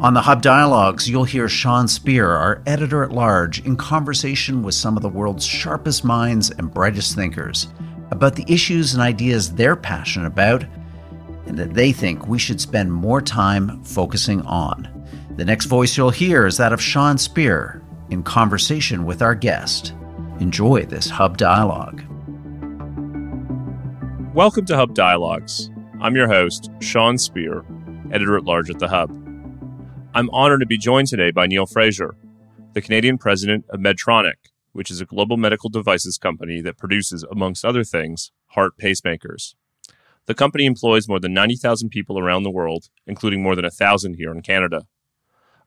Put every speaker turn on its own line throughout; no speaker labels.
On the Hub Dialogues, you'll hear Sean Speer, our editor at large, in conversation with some of the world's sharpest minds and brightest thinkers about the issues and ideas they're passionate about and that they think we should spend more time focusing on. The next voice you'll hear is that of Sean Speer in conversation with our guest. Enjoy this Hub Dialogue.
Welcome to Hub Dialogues. I'm your host, Sean Speer, editor at large at the Hub. I'm honored to be joined today by Neil Fraser, the Canadian president of Medtronic, which is a global medical devices company that produces, amongst other things, heart pacemakers. The company employs more than 90,000 people around the world, including more than 1,000 here in Canada.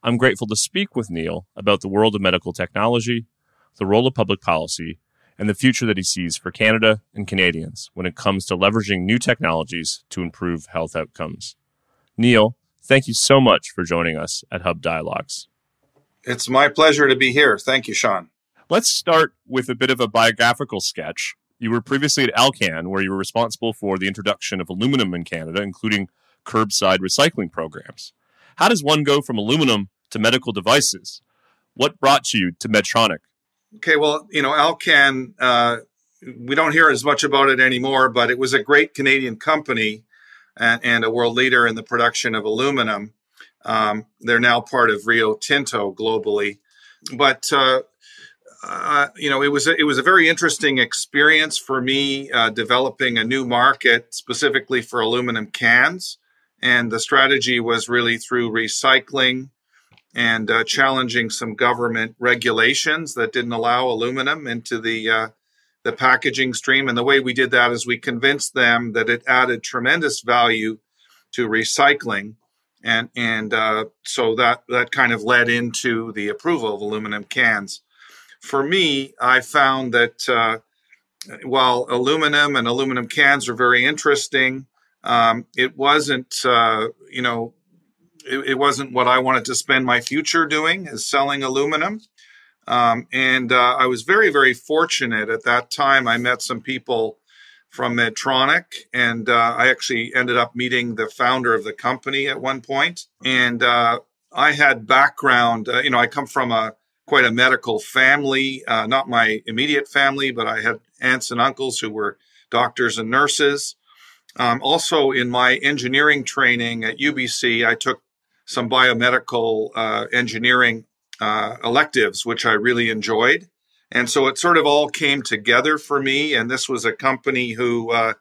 I'm grateful to speak with Neil about the world of medical technology, the role of public policy, and the future that he sees for Canada and Canadians when it comes to leveraging new technologies to improve health outcomes. Neil, Thank you so much for joining us at Hub Dialogues.
It's my pleasure to be here. Thank you, Sean.
Let's start with a bit of a biographical sketch. You were previously at Alcan, where you were responsible for the introduction of aluminum in Canada, including curbside recycling programs. How does one go from aluminum to medical devices? What brought you to Medtronic?
Okay, well, you know, Alcan, uh, we don't hear as much about it anymore, but it was a great Canadian company and, and a world leader in the production of aluminum. Um, they're now part of Rio Tinto globally, but uh, uh, you know it was a, it was a very interesting experience for me uh, developing a new market specifically for aluminum cans, and the strategy was really through recycling and uh, challenging some government regulations that didn't allow aluminum into the uh, the packaging stream. And the way we did that is we convinced them that it added tremendous value to recycling. And, and uh, so that, that kind of led into the approval of aluminum cans. For me, I found that uh, while aluminum and aluminum cans are very interesting, um, it wasn't, uh, you know, it, it, wasn't what I wanted to spend my future doing is selling aluminum. Um, and uh, I was very, very fortunate at that time. I met some people from Medtronic, and uh, I actually ended up meeting the founder of the company at one point. And uh, I had background, uh, you know, I come from a quite a medical family, uh, not my immediate family, but I had aunts and uncles who were doctors and nurses. Um, also, in my engineering training at UBC, I took some biomedical uh, engineering uh, electives, which I really enjoyed. And so it sort of all came together for me. And this was a company who uh,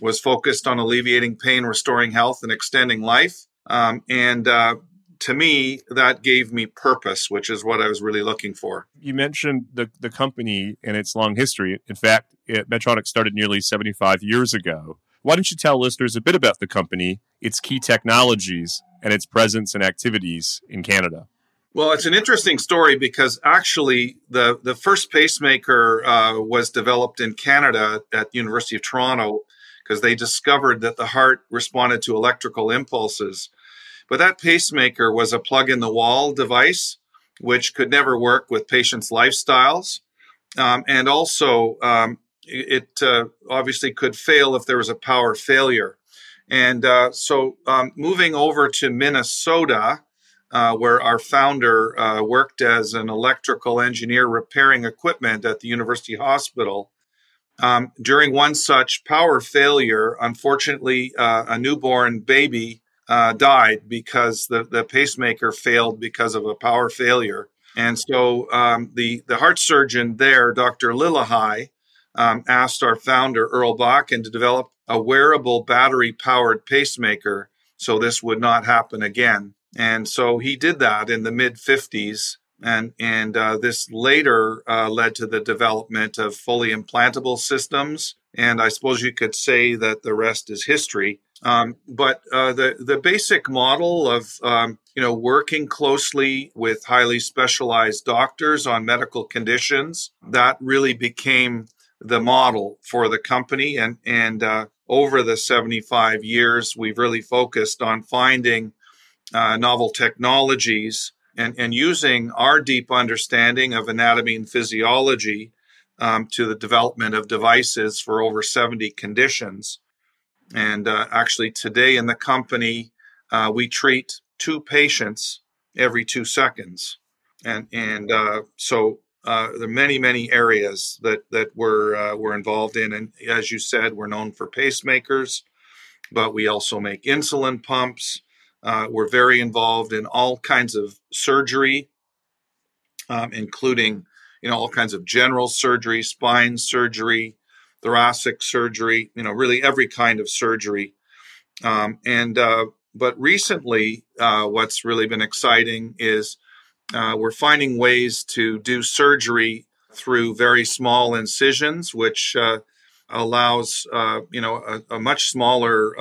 was focused on alleviating pain, restoring health, and extending life. Um, and uh, to me, that gave me purpose, which is what I was really looking for.
You mentioned the, the company and its long history. In fact, it, Medtronic started nearly 75 years ago. Why don't you tell listeners a bit about the company, its key technologies, and its presence and activities in Canada?
Well, it's an interesting story because actually the, the first pacemaker uh, was developed in Canada at the University of Toronto because they discovered that the heart responded to electrical impulses. But that pacemaker was a plug in the wall device, which could never work with patients' lifestyles. Um, and also, um, it uh, obviously could fail if there was a power failure. And uh, so, um, moving over to Minnesota, uh, where our founder uh, worked as an electrical engineer repairing equipment at the University Hospital. Um, during one such power failure, unfortunately, uh, a newborn baby uh, died because the, the pacemaker failed because of a power failure. And so um, the, the heart surgeon there, Dr. Lillehei, um, asked our founder, Earl Bakken, to develop a wearable battery powered pacemaker so this would not happen again. And so he did that in the mid 50s. And, and uh, this later uh, led to the development of fully implantable systems and I suppose you could say that the rest is history. Um, but uh, the the basic model of um, you know working closely with highly specialized doctors on medical conditions that really became the model for the company and and uh, over the 75 years we've really focused on finding uh, novel technologies and, and using our deep understanding of anatomy and physiology um, to the development of devices for over 70 conditions. And uh, actually, today in the company, uh, we treat two patients every two seconds. And, and uh, so uh, there are many, many areas that, that we're, uh, we're involved in. And as you said, we're known for pacemakers, but we also make insulin pumps. Uh, we're very involved in all kinds of surgery, um, including you know all kinds of general surgery, spine surgery, thoracic surgery. You know, really every kind of surgery. Um, and uh, but recently, uh, what's really been exciting is uh, we're finding ways to do surgery through very small incisions, which uh, allows uh, you know a, a much smaller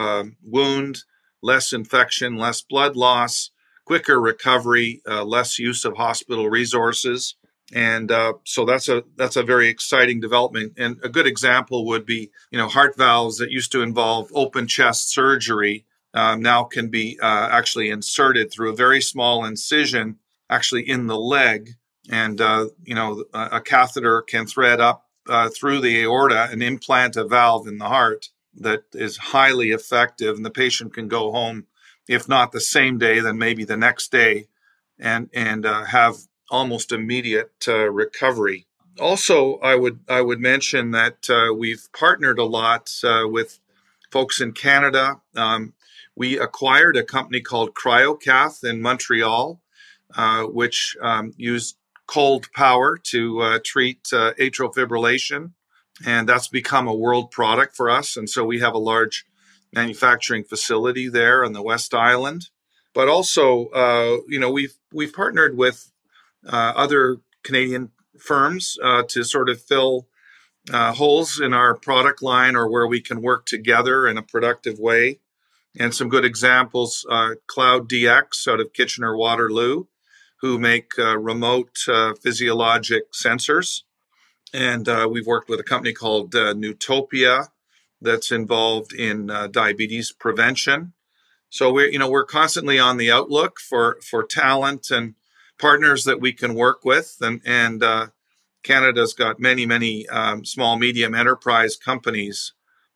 wound less infection, less blood loss, quicker recovery, uh, less use of hospital resources. And uh, so that's a that's a very exciting development. And a good example would be, you know, heart valves that used to involve open chest surgery um, now can be uh, actually inserted through a very small incision, actually in the leg. And uh, you know, a, a, catheter can thread up uh, through the aorta and implant a valve in the heart that is highly effective, and the patient can go home, if not the same day, then maybe the next day, and and uh, have almost immediate uh, recovery. Also, I would I would mention that uh, we've partnered a lot uh, with folks in Canada. Um, we acquired a company called CryoCath in Montreal, uh, which um, used cold power to uh, treat atrial fibrillation and that's become a world product for us. And so we have a large manufacturing facility there on the West Island. But also, uh, you know, we've we've partnered with uh, other Canadian firms uh, to sort of fill uh, holes in our product line or where we can work together in a productive way. And some good examples: uh, Cloud DX out of Kitchener Waterloo, who make uh, remote physiologic sensors and uh, we've worked with a company called uh, Newtopia that's involved in uh, diabetes prevention. So we're you know we're constantly on the outlook for for talent and partners that we can work with, and and uh, Canada's got many many um, small medium enterprise companies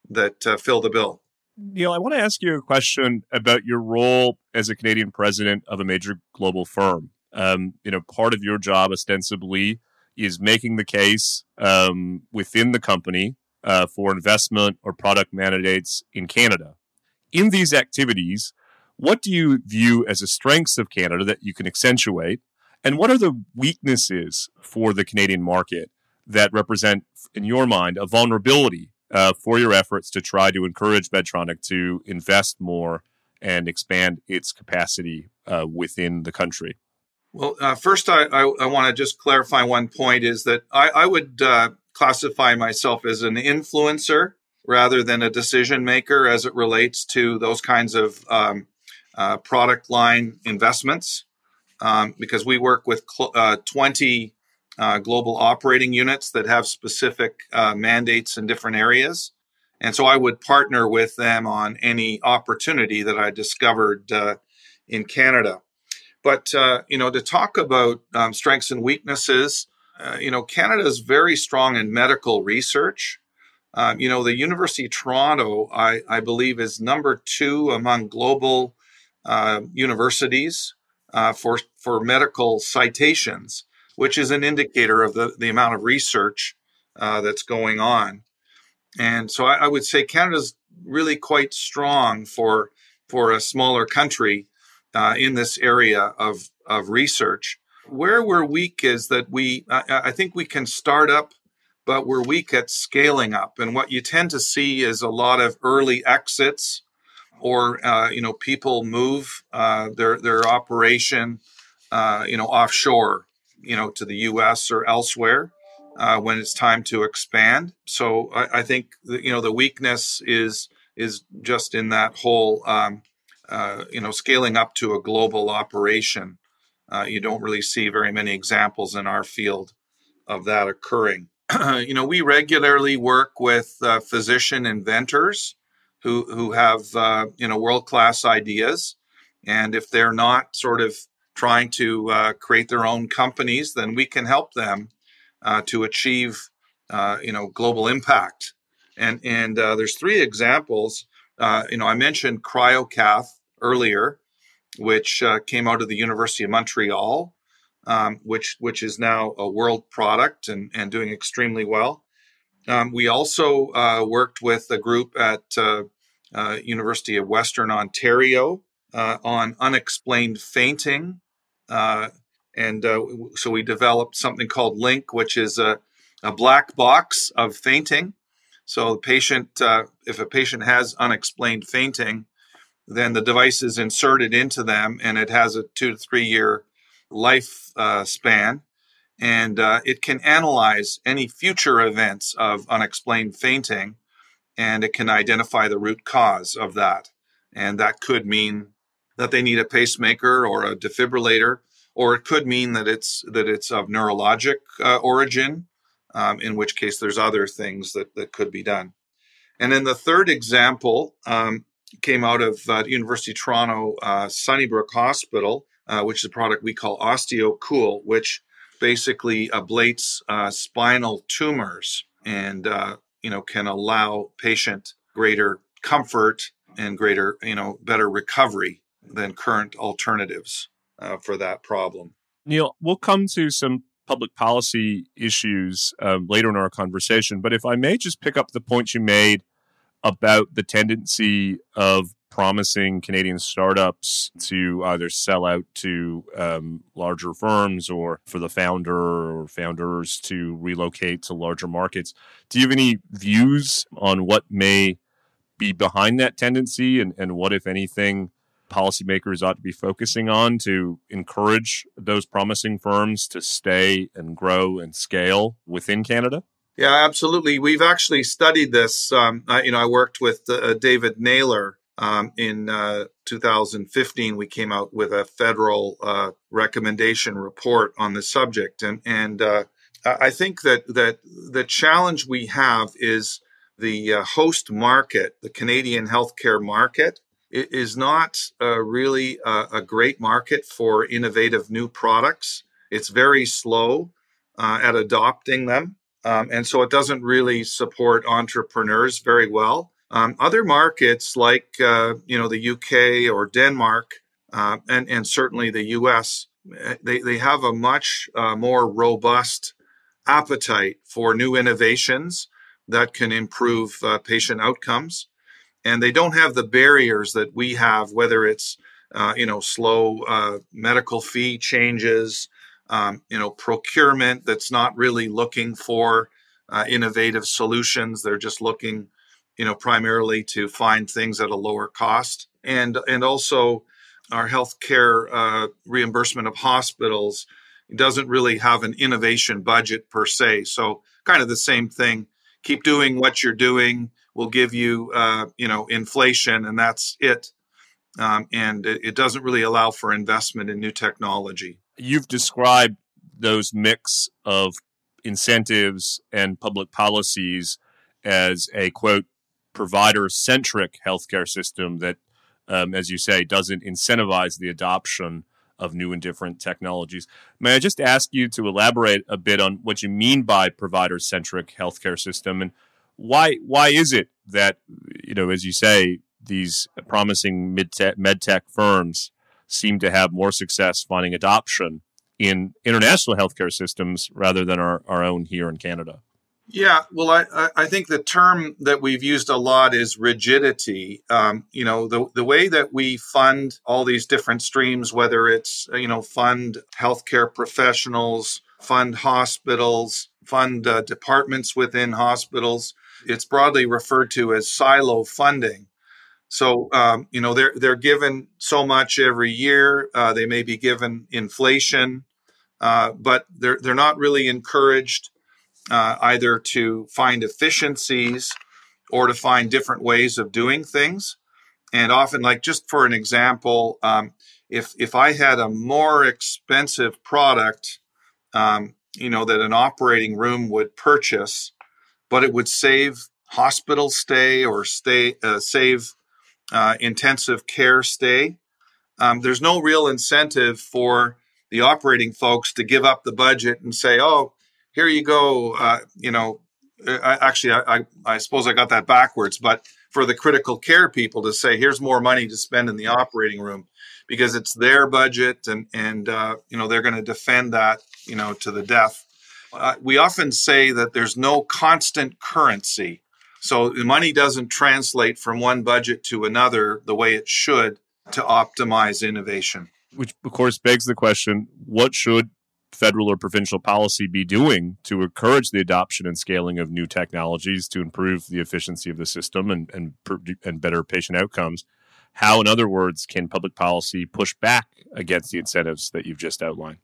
that uh, fill the bill.
Neil, I want to ask you a question about your role as a Canadian president of a major global firm. Um, you know, part of your job ostensibly is making the case um, within the company uh, for investment or product mandates in Canada. In these activities, what do you view as the strengths of Canada that you can accentuate? And what are the weaknesses for the Canadian market that represent, in your mind, a vulnerability uh, for your efforts to try to encourage Medtronic to invest more and expand its capacity uh, within the country?
Well, uh, first, I, I, I want to just clarify one point is that I, I would uh, classify myself as an influencer rather than a decision maker as it relates to those kinds of um, uh, product line investments, um, because we work with cl- uh, 20 uh, global operating units that have specific uh, mandates in different areas. And so I would partner with them on any opportunity that I discovered in Canada. But uh, you know, to talk about um, strengths and weaknesses, uh, you know, Canada is very strong in medical research. Um, you know, the University of Toronto, I, I, believe, is number two among global uh, universities uh, for for medical citations, which is an indicator of the, the amount of research uh, that's going on. And so I, I would say Canada's really quite strong for for a smaller country uh, in this area of, of research. Where we're weak is that we, I, I think we can start up, but we're weak at scaling up. And what you tend to see is a lot of early exits or, uh, you know, people move uh, their, their operation, uh, you know, offshore, you know, to the US or elsewhere. uh, when it's time to expand. So I, I think the, you know the weakness is is just in that whole um, uh, you know scaling up to a global operation. Uh, you don't really see very many examples in our field of that occurring. you know, we regularly work with uh, physician inventors who who have uh, you know world class ideas, and if they're not sort of trying to uh, create their own companies, then we can help them uh, to achieve you know global impact. And and there's three examples. You know, I mentioned CryoCath earlier, which came out of the University of Montreal um, which which is now a world product and, and doing extremely well. Um, we also uh, worked with a group at uh, uh, University of Western Ontario uh, on unexplained fainting, uh, and uh, so we developed something called LINQ, which is a, a black box of fainting. So the patient, if a patient has unexplained fainting, then the device is inserted into them, and it has a two to three year life uh, span, and uh, it can analyze any future events of unexplained fainting, and it can identify the root cause of that. And that could mean that they need a pacemaker or a defibrillator, or it could mean that it's that it's of neurologic uh, origin, um, in which case there's other things that that cool be done. And then the third example um, came out of uh, University of Toronto uh, Sunnybrook Hospital, uh, which is a product we call OsteoCool, which basically ablates uh, spinal tumors and uh, you know can allow patient greater comfort and greater you know better recovery than current alternatives uh, for that problem.
Neil, we'll come to some public policy issues um, later in our conversation, but if I may just pick up the point you made about the tendency of promising Canadian startups to either sell out to um, larger firms or for the founder or founders to relocate to larger markets. Do you have any views on what may be behind that tendency and, and what, if anything, policymakers ought to be focusing on to encourage those promising firms to stay and grow and scale within Canada?
Yeah, absolutely. We've actually studied this. Um, I, you know, I worked with uh, David Naylor um, in uh, 2015, we came out with a federal uh, recommendation report on the subject, and and uh, I think that that the challenge we have is the uh, host market, the Canadian healthcare market, is not uh, really a, a, great market for innovative new products. It's very slow uh, at adopting them, um, and so it doesn't really support entrepreneurs very well. Um, other markets like uh, you know the UK or Denmark uh, and and certainly the US, eh, they they have a much uh, more robust appetite for new innovations that can improve uh, patient outcomes, and they don't have the barriers that we have, whether it's uh, you know slow uh, medical fee changes, um, you know procurement that's not really looking for innovative solutions; they're just looking you know, primarily to find things at a lower cost, and and also our healthcare uh, reimbursement of hospitals doesn't really have an innovation budget per se. So kind of the same thing. Keep doing what you're doing. We'll give you, uh, you know, inflation, and that's it. Um, and it, it doesn't really allow for investment in new technology.
You've described those mix of incentives and public policies as a quote provider centric healthcare system that, um, as you say, doesn't incentivize the adoption of new and different technologies. May I just ask you to elaborate a bit on what you mean by provider centric healthcare system and why why is it that you know as you say these promising mid tech firms seem to have more success finding adoption in international healthcare systems rather than our, our own here in Canada?
Yeah, well, I, I think the term that we've used a lot is rigidity. Um, you know, the, the way that we fund all these different streams, whether it's, you know, fund healthcare professionals, fund hospitals, fund uh, departments within hospitals, it's broadly referred to as silo funding. So, um, you know, they're, they're given so much every year. Uh, they may be given inflation, uh, but they're, they're not really encouraged uh, either to find efficiencies or to find different ways of doing things. And often, like just for an example, um, if if I had a more expensive product, um, you know, that an operating room would purchase, but it would save hospital stay or stay uh, save uh, intensive care stay. Um, there's no real incentive for the operating folks to give up the budget and say, "Oh, here you go." Uh, you know, uh, I, actually, I, I, I suppose I got that backwards, but for the critical care people to say, "Here's more money to spend in the operating room," because it's their budget, and and uh, you know they're going to defend that, you know, to the death. Uh, we often say that there's no constant currency so the money doesn't translate from one budget to another the way it should to optimize innovation.
Which, of course, begs the question what should federal or provincial policy be doing to encourage the adoption and scaling of new technologies to improve the efficiency of the system and, and, and better patient outcomes? How, in other words, can public policy push back against the incentives that you've just outlined?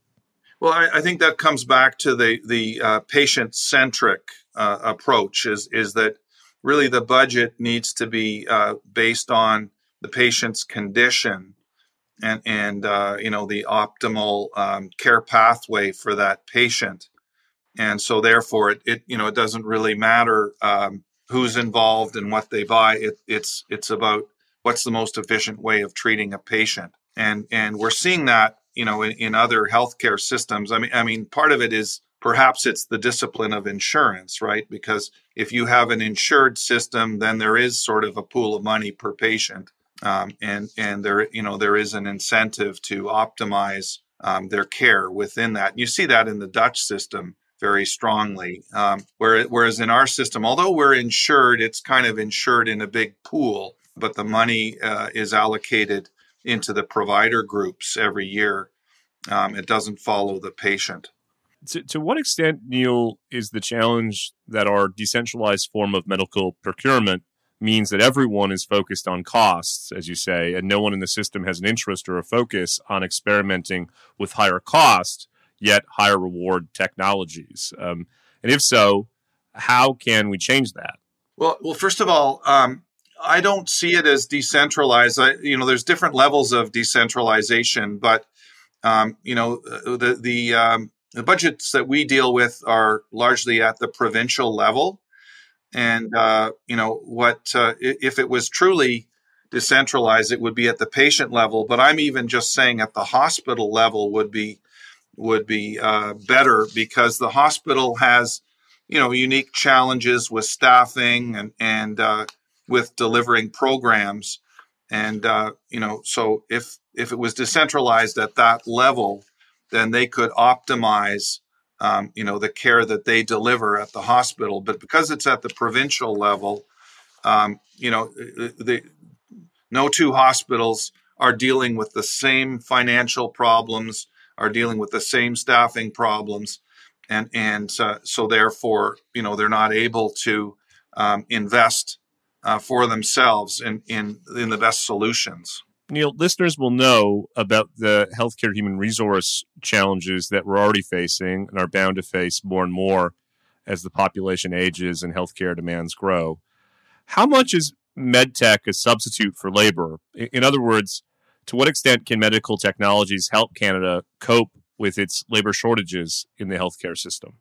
Well, I, I think that comes back to the the uh, patient centric uh, approach. Is is that really the budget needs to be uh, based on the patient's condition and and uh, you know the optimal um, care pathway for that patient and so therefore it, it you know it doesn't really matter um, who's involved and what they buy it, it's it's about what's the most efficient way of treating a patient and and we're seeing that you know in, in other healthcare systems i mean i mean part of it is perhaps it's the discipline of insurance, right? Because if you have an insured system, then there is sort of a pool of money per patient, um, and and there you know there is an incentive to optimize um, their care within that. You see that in the Dutch system very strongly. Um, whereas in our system, although we're insured, it's kind of insured in a big pool, but the money uh, is allocated into the provider groups every year. Um, it doesn't follow the patient
to, to what extent, Neil, is the challenge that our decentralized form of medical procurement means that everyone is focused on costs, as you say, and no one in the system has an interest or a focus on experimenting with higher cost yet higher reward technologies? Um, and if so, how can we change that?
Well, well, first of all, um, I don't see it as decentralized. I, you know, there's different levels of decentralization, but um, you know, the the um, the budgets that we deal with are largely at the provincial level. And, uh, you know, what uh, if it was truly decentralized, it would be at the patient level. But I'm even just saying at the hospital level would be would be uh, better because the hospital has, you know, unique challenges with staffing and and uh, with delivering programs. And uh, you know, so if if it was decentralized at that level, then they could optimize um, you know the care that they deliver at the hospital but because it's at the provincial level um, you know the, no two hospitals are dealing with the same financial problems are dealing with the same staffing problems and and uh, so therefore you know they're not able to um, invest uh, for themselves in, in in the best solutions
Neil, listeners will know about the healthcare human resource challenges that we're already facing and are bound to face more and more as the population ages and healthcare demands grow. How much is medtech a substitute for labor? In other words, to what extent can medical technologies help Canada cope with its labor shortages in the healthcare system?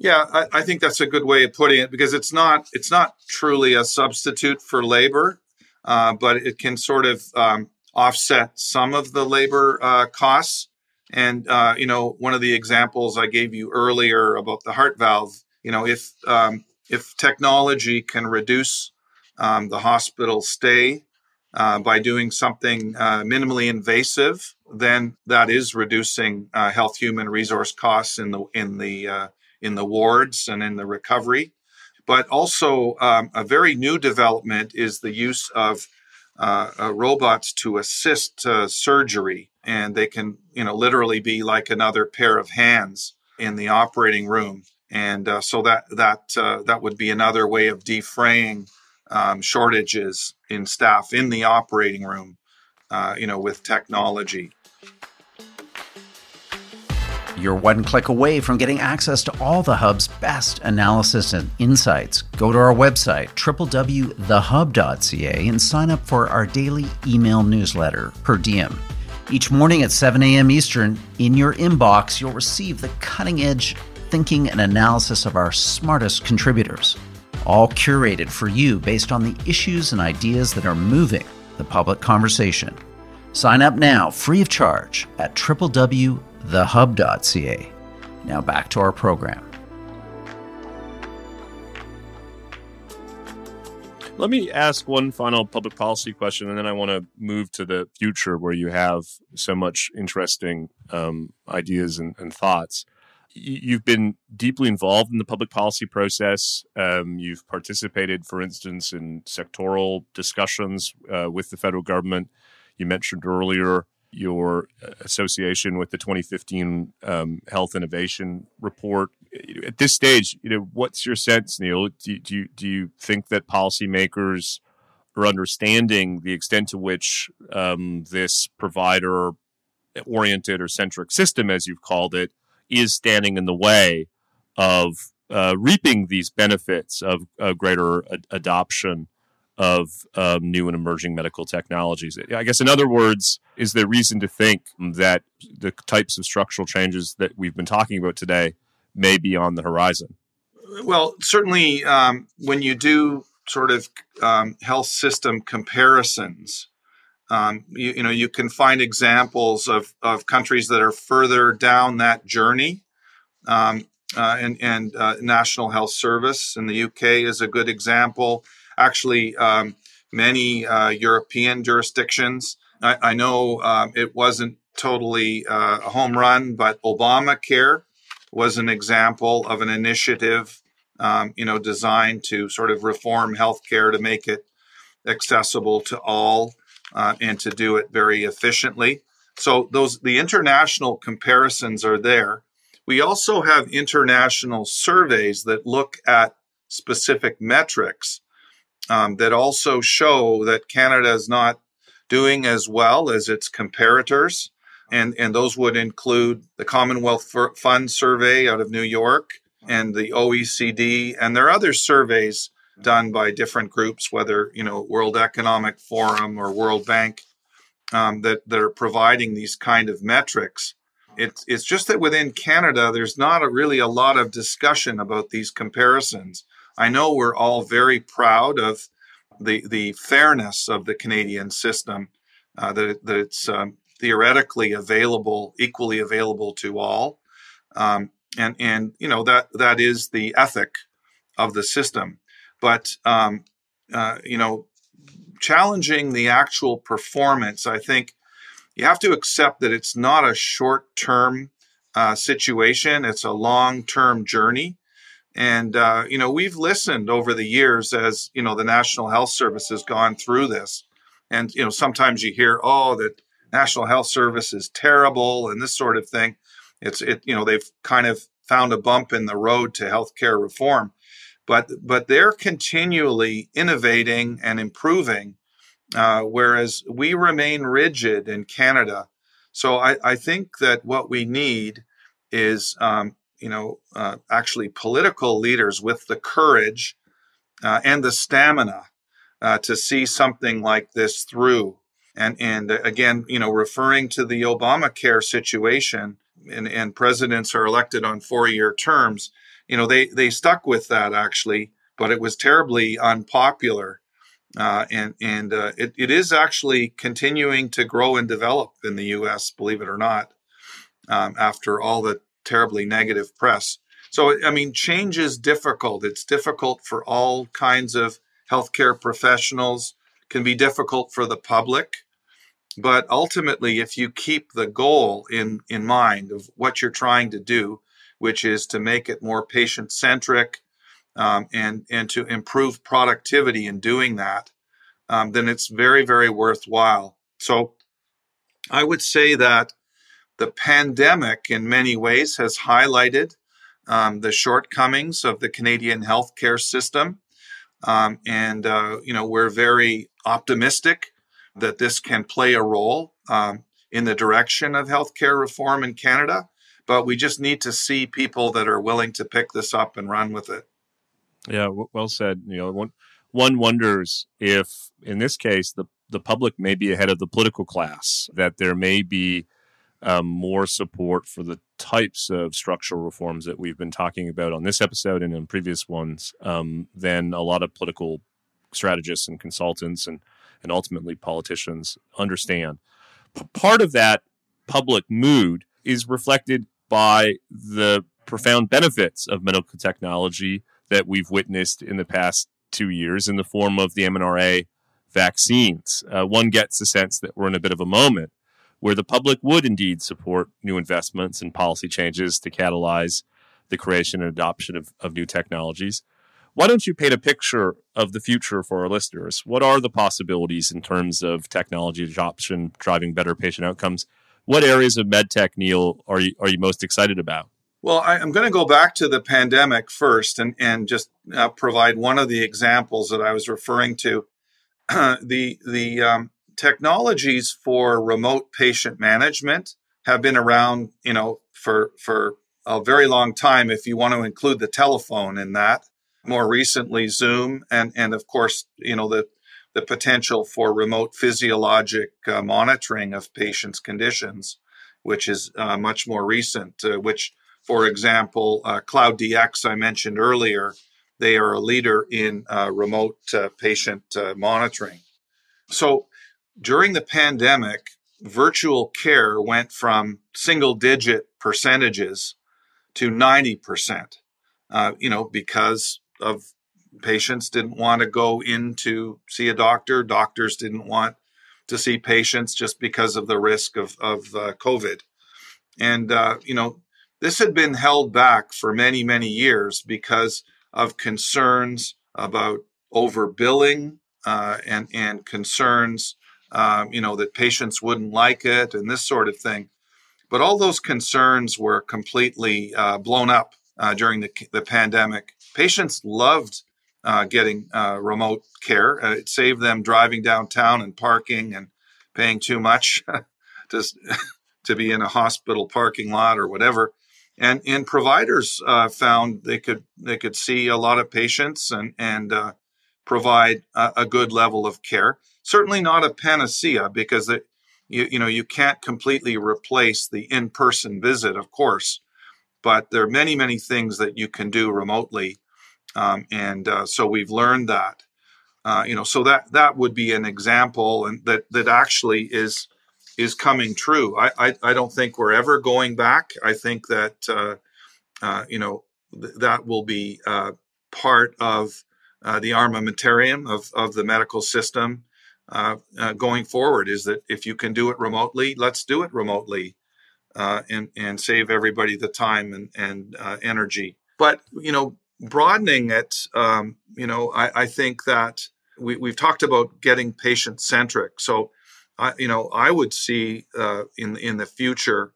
Yeah, I, I, think that's a good way of putting it because it's not it's not truly a substitute for labor, uh, but it can sort of um, offset some of the labor uh, costs. And uh, you know, one of the examples I gave you earlier about the heart valve, you know, if um, if technology can reduce um, the hospital stay uh, by doing something uh, minimally invasive, then that is reducing uh, health human resource costs in the in the in the wards and in the recovery. But also, um, a very new development is the use of uh, uh, robots to assist uh, surgery, and they can, you know, literally be like another pair of hands in the operating room. And uh, so that that uh, that would be another way of defraying um, shortages in staff in the operating room, uh, you know, with technology.
You're one click away from getting access to all the Hub's best analysis and insights. Go to our website, www.thehub.ca, and sign up for our daily email newsletter per diem. Each morning at 7 a.m. Eastern, in your inbox, you'll receive the cutting edge thinking and analysis of our smartest contributors, all curated for you based on the issues and ideas that are moving the public conversation. Sign up now, free of charge, at www.thehub.ca. Now back to our program.
Let me ask one final public policy question, and then I want to move to the future where you have so much interesting um, ideas and, and, thoughts. You've been deeply involved in the public policy process. Um, you've participated, for instance, in sectoral discussions uh, with the federal government. You mentioned earlier your uh, association with the 2015 um, Health Innovation Report. At this stage, you know, what's your sense, Neil? Do, do you do you think that policymakers are understanding the extent to which um, this provider oriented or centric system, as you've called it, is standing in the way of uh, reaping these benefits of, of greater ad- adoption of um, new and emerging medical technologies. I guess, in other words, is there reason to think that the types of structural changes that we've been talking about today may be on the horizon?
Well, certainly, um, when you do sort of um, health system comparisons, um, you, you, know you can find examples of, of countries that are further down that journey. Um, uh, and, and uh, National Health Service in the UK is a good example actually um, many uh, European jurisdictions. I, I know um, it wasn't totally uh, a home run, but Obamacare was an example of an initiative, um, you know, designed to sort of reform healthcare to make it accessible to all uh, and to do it very efficiently. So those the international comparisons are there. We also have international surveys that look at specific metrics um, that also show that Canada is not doing as well as its comparators. And, and those would include the Commonwealth Fund survey out of New York and the OECD. And there are other surveys done by different groups, whether, you know, World Economic Forum or World Bank, um, that, that are providing these kind of metrics. It's, it's just that within Canada, there's not a, really a lot of discussion about these comparisons. I know we're all very proud of the the fairness of the Canadian system, uh, that, that it's um, theoretically available, equally available to all, um, and and you know that that is the ethic of the system. But um, uh, you know, challenging the actual performance, I think you have to accept that it's not a short term uh, situation; it's a long term journey. And, uh, you know, we've listened over the years as, you know, the National Health Service has gone through this. And, you know, sometimes you hear, oh, that National Health Service is terrible and this sort of thing. It's, it, you know, they've kind of found a bump in the road to healthcare reform. But, but they're continually innovating and improving, uh, whereas we remain rigid in Canada. So I, I think that what we need is um, you know, uh, actually political leaders with the courage uh, and the stamina uh, to see something like this through. And and again, you know, referring to the Obamacare situation, and, and presidents are elected on four-year terms. You know, they they stuck with that actually, but it was terribly unpopular. Uh, and and uh, it, it is actually continuing to grow and develop in the U.S. Believe it or not, um, after all the terribly negative press. So, I mean, change is difficult. It's difficult for all kinds of healthcare professionals, can be difficult for the public. But ultimately, if you keep the goal in, in mind of what you're trying to do, which is to make it more patient centric um, and, and to improve productivity in doing that, um, then it's very, very worthwhile. So I would say that the pandemic, in many ways, has highlighted um, the shortcomings of the Canadian healthcare system. Um, and, uh, you know, we're very optimistic that this can play a role um, in the direction of healthcare reform in Canada. but we just need to see people that are willing to pick this up and run with it.
Yeah, well said. You know, one one wonders if, in this case, the the public may be ahead of the political class. That there may be um, more support for the types of structural reforms that we've been talking about on this episode and in previous ones um, than a lot of political strategists and consultants and and ultimately politicians understand. P- part of that public mood is reflected by the profound benefits of medical technology that we've witnessed in the past two years in the form of the mRNA vaccines. Uh, one gets the sense that we're in a bit of a moment where the public would indeed support new investments and policy changes to catalyze the creation and adoption of, of new technologies. Why don't you paint a picture of the future for our listeners? What are the possibilities in terms of technology adoption driving better patient outcomes? What areas of medtech, Neil, are you, are you most excited about?
Well, I, am going to go back to the pandemic first and, and just uh, provide one of the examples that I was referring to. the the um, technologies for remote patient management have been around, you know, for for a very long time. If you want to include the telephone in that, more recently Zoom, and and of course, you know the the potential for remote physiologic uh, monitoring of patients' conditions, which is uh, much more recent, uh, which for example, uh, Cloud DX, I mentioned earlier, they are a leader in uh, remote uh, patient monitoring. So during the pandemic, virtual care went from single digit percentages to 90%, uh, you know, because of patients didn't want to go in to see a doctor. Doctors didn't want to see patients just because of the risk of, of uh, COVID. And, you know, this had been held back for many, many years because of concerns about overbilling uh, and and concerns, um, you know, that patients wouldn't like it and this sort of thing. But all those concerns were completely uh, blown up uh, during the, the pandemic. Patients loved uh, getting uh, remote care. Uh, it saved them driving downtown and parking and paying too much to, to be in a hospital parking lot or whatever and and providers uh, found they could they could see a lot of patients and and provide a, a, good level of care. Certainly not a panacea because it, you you know you can't completely replace the in person visit, of course, but there are many many things that you can do remotely, um, and uh, so we've learned that. Uh, you know, so that that would be an example, and that that actually is is coming true. I, I, I don't think we're ever going back. I think that uh, uh, you know th- that will be uh, part of uh, the armamentarium of, of the medical system uh, uh, going forward. Is that if you can do it remotely, let's do it remotely, and and save everybody the time and and energy. But you know, broadening it, um, you know, I, I think that we, we've talked about getting patient centric. So I, you know, I would see uh, in in the future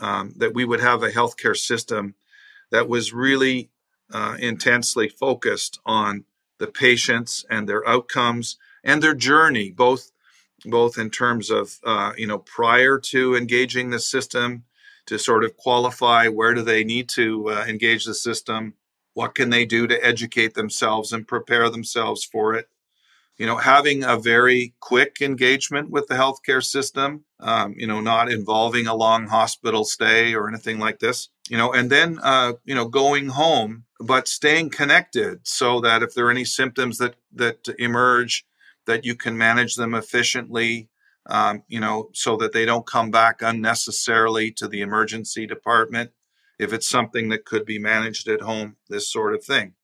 um, that we would have a healthcare system that was really uh, intensely focused on the patients and their outcomes and their journey, both both in terms of uh, you know prior to engaging the system to sort of qualify where do they need to uh, engage the system, what can they do to educate themselves and prepare themselves for it, you know, having a very quick engagement with the healthcare system, um, you know, not involving a long hospital stay or anything like this, you know, and then, uh, you know, going home, but staying connected so that if there are any symptoms that, that emerge, that you can manage them efficiently, um, you know, so that they don't come back unnecessarily to the emergency department if it's something that could be managed at home, this sort of thing.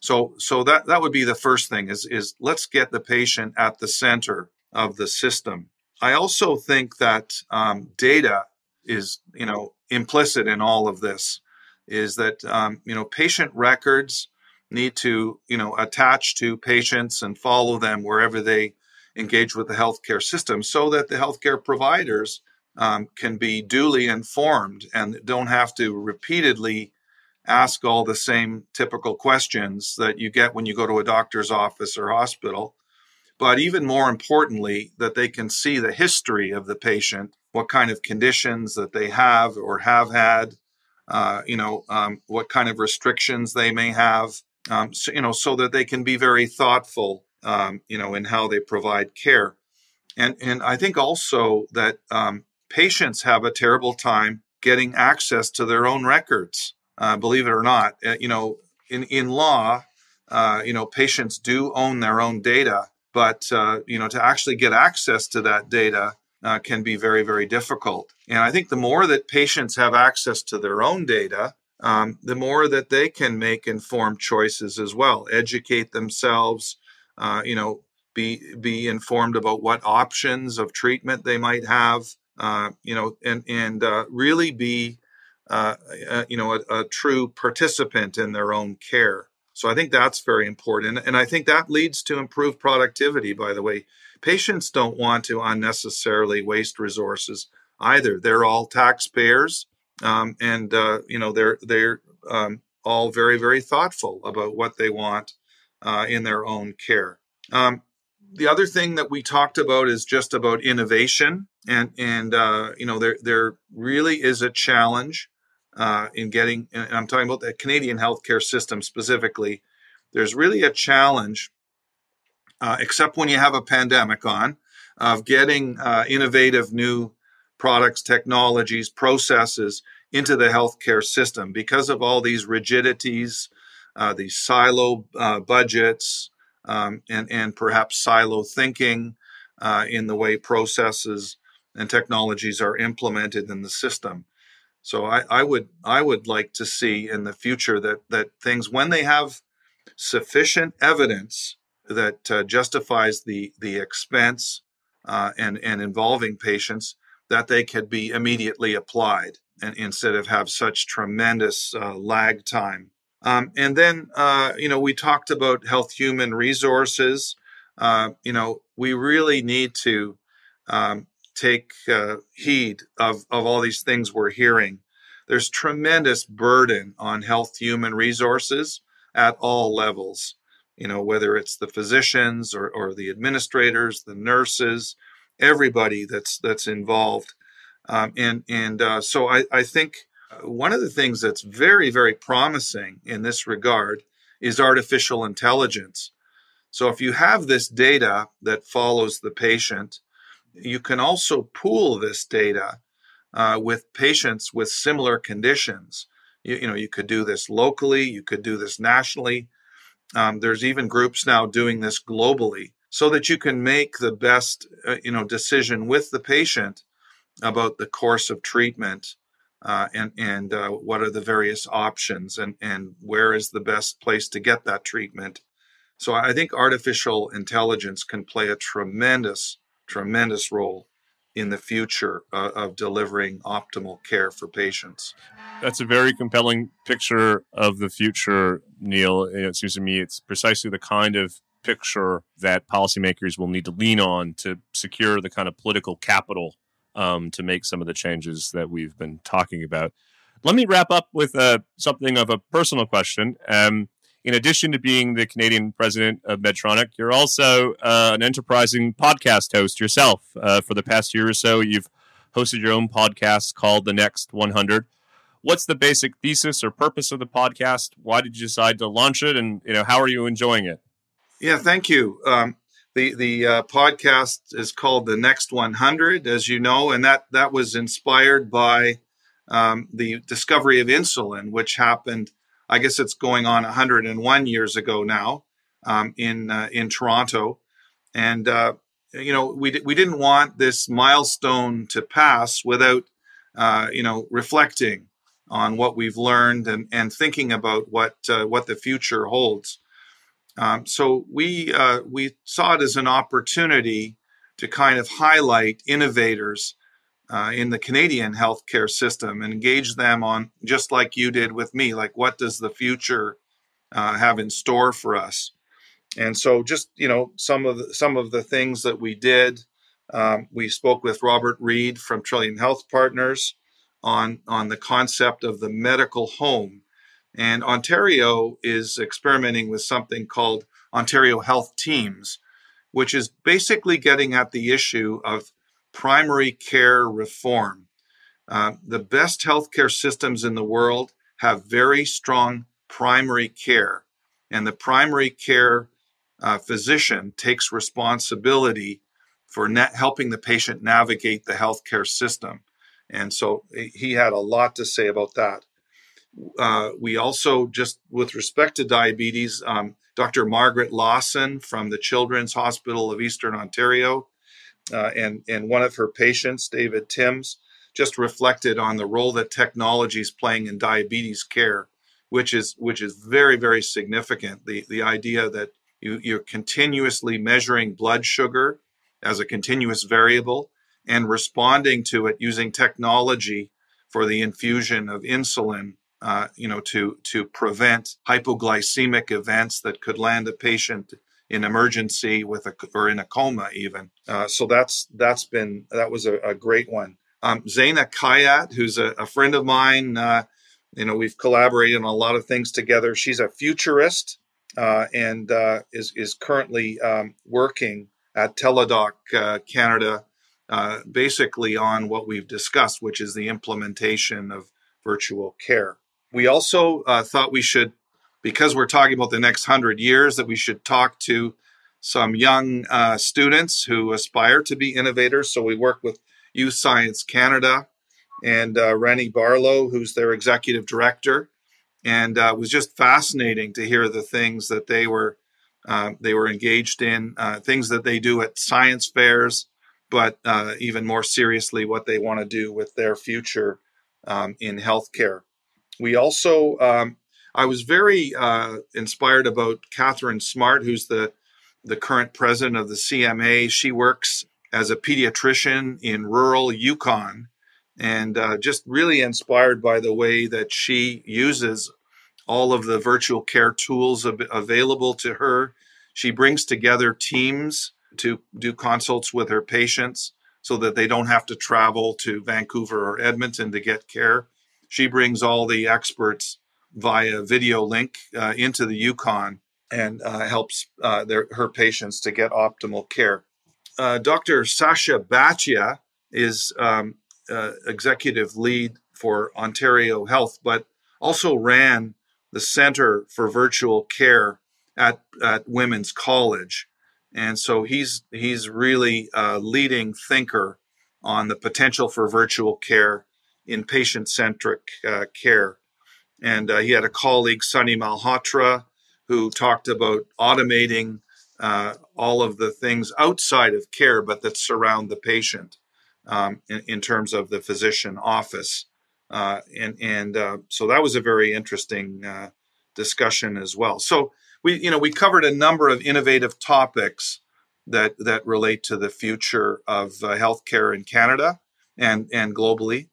So, so that, that would be the first thing is, is let's get the patient at the center of the system. I also think that um, data is, you know, implicit in all of this is that, um, you know, patient records need to, you know, attach to patients and follow them wherever they engage with the healthcare system so that the healthcare providers um, can be duly informed and don't have to repeatedly ask all the same typical questions that you get when you go to a doctor's office or hospital, but even more importantly, that they can see the history of the patient, what kind of conditions that they have or have had, uh, you know, um, what kind of restrictions they may have, um, so, you know, so that they can be very thoughtful, um, you know, in how they provide care. And, and I think also that um, patients have a terrible time getting access to their own records. Uh, believe it or not, uh, you know, in, in law, uh, you know, patients do own their own data, but, uh, you know, to actually get access to that data uh, can be very, very difficult. And I think the more that patients have access to their own data, um, the more that they can make informed choices as well, educate themselves, uh, you know, be be informed about what options of treatment they might have, uh, you know, and and uh, really be, uh, uh, you know, a, a, true participant in their own care. So I think that's very important, and I think that leads to improved productivity. By the way, patients don't want to unnecessarily waste resources either. They're all taxpayers, um, and uh, you know they're they're um, all very very thoughtful about what they want in their own care. Um, the other thing that we talked about is just about innovation, and and uh, you know there there really is a challenge uh, in getting. And I'm talking about the Canadian healthcare system specifically. There's really a challenge, uh, except when you have a pandemic on, of getting uh, innovative new products, technologies, processes into the healthcare system because of all these rigidities, uh, these silo uh, budgets um, and, and perhaps silo thinking uh, in the way processes and technologies are implemented in the system. So I, I, would I would like to see in the future that that things when they have sufficient evidence that uh, justifies the the expense uh, and and involving patients that they could be immediately applied and instead of have such tremendous uh, lag time um, and then, uh, you know, we talked about health human resources. Uh, you know, we really need to um, take uh, heed of, of all these things we're hearing. There's tremendous burden on health human resources at all levels, you know, whether it's the physicians or, or the administrators, the nurses, everybody that's that's involved. Um, and and uh, so I, I think one of the things that's very, very promising in this regard is artificial intelligence. So, if you have this data that follows the patient, you can also pool this data uh, with patients with similar conditions. You, you, know, you could do this locally, you could do this nationally. Um, there's even groups now doing this globally, so that you can make the best, uh, you know, decision with the patient about the course of treatment uh, and and uh, what are the various options and and where is the best place to get that treatment. So I think artificial intelligence can play a tremendous tremendous role in the future uh, of delivering optimal care for patients.
That's a very compelling picture of the future, Neil. It seems to me it's precisely the kind of picture that policymakers will need to lean on to secure the kind of political capital um, to make some of the changes that we've been talking about. Let me wrap up with uh, something of a personal question. Um, in addition to being the Canadian president of Medtronic, you're also uh, an enterprising podcast host yourself. Uh, for the past year or so, you've hosted your own podcast called The Next 100. What's the basic thesis or purpose of the podcast? Why did you decide to launch it, and you know how are you enjoying it?
Yeah, thank you. Um, the the uh, podcast is called the Next 100, as you know, and that that was inspired by um, the discovery of insulin, which happened. I guess it's going on 101 years ago now um, in uh, in Toronto, and uh, you know we we didn't want this milestone to pass without uh, you know reflecting on what we've learned and and thinking about what uh, what the future holds. Um, so we uh, we saw it as an opportunity to kind of highlight innovators uh, in the Canadian healthcare system engage them on just like you did with me, like what does the future uh, have in store for us? And so, just you know, some of the, some of the things that we did, um, we spoke with Robert Reid from Trillium Health Partners on on the concept of the medical home and Ontario is experimenting with something called Ontario Health Teams, which is basically getting at the issue of primary care reform. Uh, the best healthcare systems in the world have very strong primary care, and the primary care uh, physician takes responsibility for na- helping the patient navigate the healthcare system. And so he had a lot to say about that. Uh, we also, just with respect to diabetes, um, Dr. Margaret Lawson from the Children's Hospital of Eastern Ontario uh, and, and one of her patients, David Timms, just reflected on the role that technology is playing in diabetes care, which is which is very very significant. The the idea that you, you're continuously measuring blood sugar as a continuous variable and responding to it using technology for the infusion of insulin uh, you know to to prevent hypoglycemic events that could land a patient in emergency with a or in a coma even. Uh, so that's that's been that was a, a great one. Um, Zayna Khayat, who's a, a friend of mine uh, you know we've collaborated on a lot of things together. She's a futurist uh, and uh, is is currently um, working at Teladoc uh, Canada, uh, basically on what we've discussed, which is the implementation of virtual care. We also thought we should, because we're talking about the next hundred years, that we should talk to some young uh, students who aspire to be innovators. So we work with Youth Science Canada and Reni Barlow, who's their executive director and uh, it was just fascinating to hear the things that they were uh, they were engaged in, uh, things that they do at science fairs, but uh, even more seriously, what they want to do with their future um, in healthcare. We also, um, I was very uh, inspired about Katharine Smart, who's the the current president of the CMA. She works as a pediatrician in rural Yukon and uh, just really inspired by the way that she uses all of the virtual care tools av- available to her. She brings together teams to do consults with her patients so that they don't have to travel to Vancouver or Edmonton to get care. She brings all the experts via video link uh, into the Yukon and uh, helps uh, their, her patients to get optimal care. Uh, Dr. Sacha Bhatia is um, uh, executive lead for Ontario Health, but also ran the Center for Virtual Care at, at Women's College. And so he's he's really a leading thinker on the potential for virtual care in patient-centric uh, care. And uh, he had a colleague, Sunny Malhotra, who talked about automating uh, all of the things outside of care, but that surround the patient um, in, in, terms of the physician office. Uh, and and uh, so that was a very interesting uh, discussion as well. So we you know we covered a number of innovative topics that that relate to the future of uh, healthcare in Canada and and globally.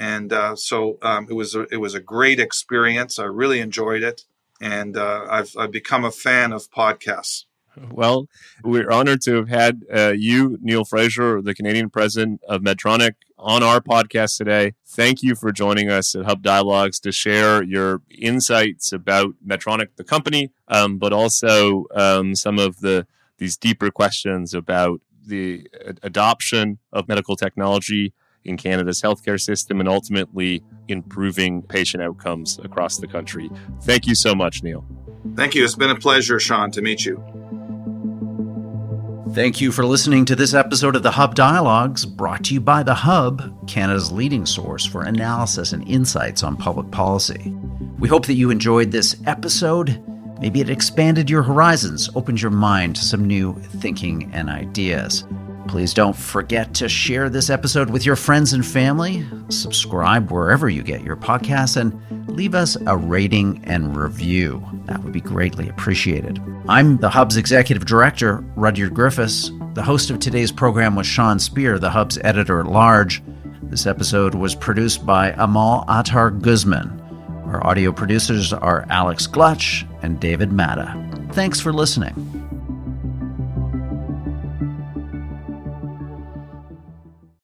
And uh, so um, it was a, it was a great experience. I really enjoyed it, and uh, I've I've become a fan of podcasts.
Well, we're honored to have had uh, you, Neil Fraser, the Canadian president of Medtronic, on our podcast today. Thank you for joining us at Hub Dialogues to share your insights about Medtronic, the company, um, but also um, some of the these deeper questions about the adoption of medical technology in Canada's healthcare system and ultimately improving patient outcomes across the country. Thank you so much, Neil.
Thank you. It's been a pleasure, Sean, to meet you.
Thank you for listening to this episode of the Hub Dialogues, brought to you by The Hub, Canada's leading source for analysis and insights on public policy. We hope that you enjoyed this episode. Maybe it expanded your horizons, opened your mind to some new thinking and ideas. Please don't forget to share this episode with your friends and family, subscribe wherever you get your podcasts, and leave us a rating and review. That would be greatly appreciated. I'm the Hub's executive director, Rudyard Griffiths. The host of today's program was Sean Speer, the Hub's editor at large. This episode was produced by Amal Attar Guzman. Our audio producers are Alex Glutch and David Matta. Thanks for listening.